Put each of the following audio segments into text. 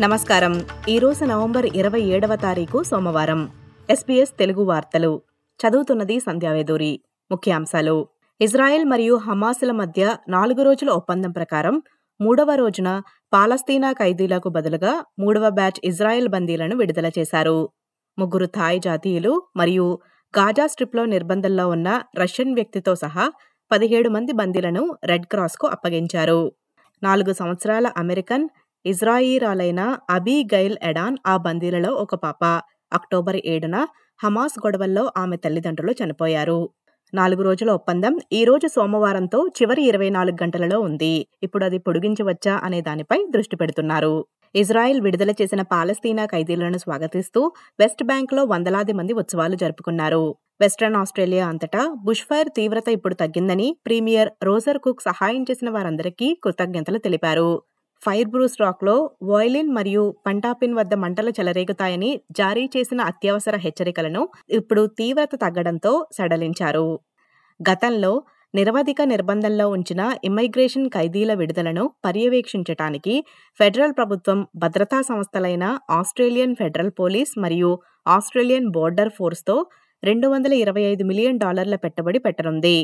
నమస్కారం. ఈరోజు నవంబర్ ఇరవై ఏడవ తారీఖు సోమవారం. ఎస్పీఎస్ తెలుగు వార్తలు. చదువుతున్నది సంధ్యావేదూరి ముఖ్యాంశాలు. ఇజ్రాయెల్ మరియు హమాసుల మధ్య నాలుగు రోజుల ఒప్పందం ప్రకారం మూడవ రోజున పాలస్తీనా ఖైదీలకు బదులుగా మూడవ బ్యాచ్ ఇజ్రాయెల్ బందీలను విడుదల చేశారు. ముగ్గురు థాయ్ జాతీయులు మరియు గాజా స్ట్రిప్లో నిర్బంధంలో ఉన్న రష్యన్ వ్యక్తితో సహా పదిహేడు మంది బందీలను రెడ్ క్రాస్కు అప్పగించారు. నాలుగు సంవత్సరాల అమెరికన్ ఇజ్రాయిరాలైన అబీ గైల్ ఎడాన్ ఆ బందీలలో ఒక పాప. అక్టోబర్ ఏడున హమాస్ గొడవల్లో ఆమె తల్లిదండ్రులు చనిపోయారు. నాలుగు రోజుల ఒప్పందం ఈ రోజు సోమవారంతో చివరి ఇరవై నాలుగు గంటలలో ఉంది. ఇప్పుడు అది పొడిగించవచ్చా అనే దానిపై దృష్టి పెడుతున్నారు. ఇజ్రాయెల్ విడుదల చేసిన పాలస్తీనా ఖైదీలను స్వాగతిస్తూ వెస్ట్ బ్యాంక్లో వందలాది మంది ఉత్సవాలు జరుపుకున్నారు. వెస్ట్రన్ ఆస్ట్రేలియా అంతటా బుష్ ఫైర్ తీవ్రత ఇప్పుడు తగ్గిందని ప్రీమియర్ రోజర్ కుక్ సహాయం చేసిన వారందరికీ కృతజ్ఞతలు తెలిపారు. ఫైర్ బ్రూస్ రాక్లో వాయిలిన్ మరియు పంటాపిన్ వద్ద మంటలు చెలరేగుతాయని జారీ చేసిన అత్యవసర హెచ్చరికలను ఇప్పుడు తీవ్రత తగ్గడంతో సడలించారు. గతంలో నిరవధిక నిర్బంధంలో ఉంచిన ఇమ్మైగ్రేషన్ ఖైదీల విడుదలను పర్యవేక్షించటానికి ఫెడరల్ ప్రభుత్వం భద్రతా సంస్థలైన ఆస్ట్రేలియన్ ఫెడరల్ పోలీస్ మరియు ఆస్ట్రేలియన్ బోర్డర్ ఫోర్స్తో రెండు వందల ఇరవై ఐదు మిలియన్ డాలర్ల పెట్టుబడి పెట్టనుంది.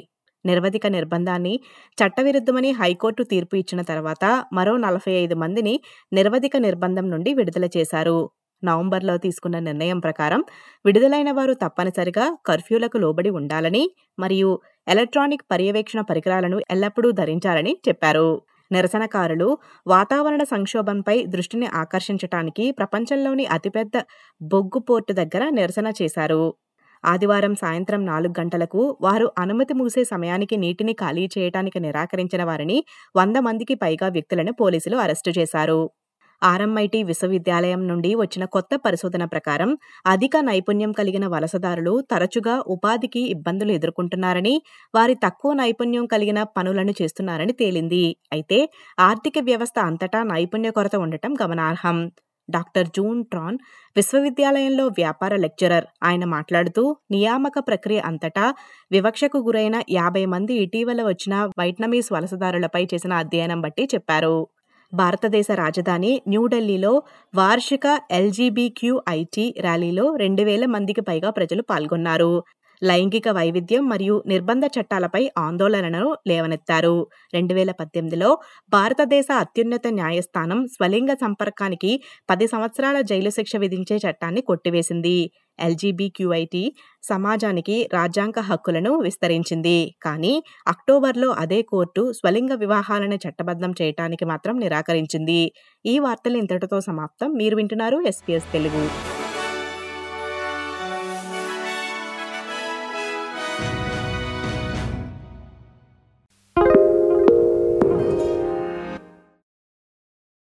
నిరవధిక నిర్బంధాన్ని చట్టవిరుద్ధమని హైకోర్టు తీర్పు ఇచ్చిన తర్వాత మరో నలభై ఐదు మందిని నిరవధిక నిర్బంధం నుండి విడుదల చేశారు. నవంబర్లో తీసుకున్న నిర్ణయం ప్రకారం విడుదలైన వారు తప్పనిసరిగా కర్ఫ్యూలకు లోబడి ఉండాలని మరియు ఎలక్ట్రానిక్ పర్యవేక్షణ పరికరాలను ఎల్లప్పుడూ ధరించాలని చెప్పారు. నిరసనకారులు వాతావరణ సంక్షోభంపై దృష్టిని ఆకర్షించటానికి ప్రపంచంలోని అతిపెద్ద బొగ్గు పోర్టు దగ్గర నిరసన చేశారు. ఆదివారం సాయంత్రం నాలుగు గంటలకు వారు అనుమతి మూసే సమయానికి నీటిని ఖాళీ చేయడానికి నిరాకరించిన వారిని వంద మందికి పైగా వ్యక్తులను పోలీసులు అరెస్టు చేశారు. ఆర్ఎంఐటి విశ్వవిద్యాలయం నుండి వచ్చిన కొత్త పరిశోధన ప్రకారం అధిక నైపుణ్యం కలిగిన వలసదారులు తరచుగా ఉపాధికి ఇబ్బందులు ఎదుర్కొంటున్నారని వారి తక్కువ నైపుణ్యం కలిగిన పనులను చేస్తున్నారని తేలింది. అయితే ఆర్థిక వ్యవస్థ అంతటా నైపుణ్య కొరత ఉండటం గమనార్హం. డాక్టర్ జూన్ ట్రాన్ విశ్వవిద్యాలయంలో వ్యాపార లెక్చరర్. ఆయన మాట్లాడుతూ నియామక ప్రక్రియ అంతటా వివక్షకు గురైన యాభై మంది ఇటీవల వచ్చిన వైట్నమీస్ వలసదారులపై చేసిన అధ్యయనం బట్టి చెప్పారు. భారతదేశ రాజధాని న్యూఢిల్లీలో వార్షిక ఎల్జీబీక్యూఐటీ ర్యాలీలో రెండు వేల మందికి పైగా ప్రజలు పాల్గొన్నారు. లైంగిక వైవిధ్యం మరియు నిర్బంధ చట్టాలపై ఆందోళనను లేవనెత్తారు. రెండు వేల పద్దెనిమిదిలో భారతదేశ అత్యున్నత న్యాయస్థానం స్వలింగ సంపర్కానికి పది సంవత్సరాల జైలు శిక్ష విధించే చట్టాన్ని కొట్టివేసింది. ఎల్జీబీక్యూఐటీ సమాజానికి రాజ్యాంగ హక్కులను విస్తరించింది. కానీ అక్టోబర్లో అదే కోర్టు స్వలింగ వివాహాలను చట్టబద్ధం చేయటానికి మాత్రం నిరాకరించింది. ఈ వార్తలు ఇంతటితో సమాప్తం. మీరు వింటున్నారు ఎస్పీఎస్ తెలుగు.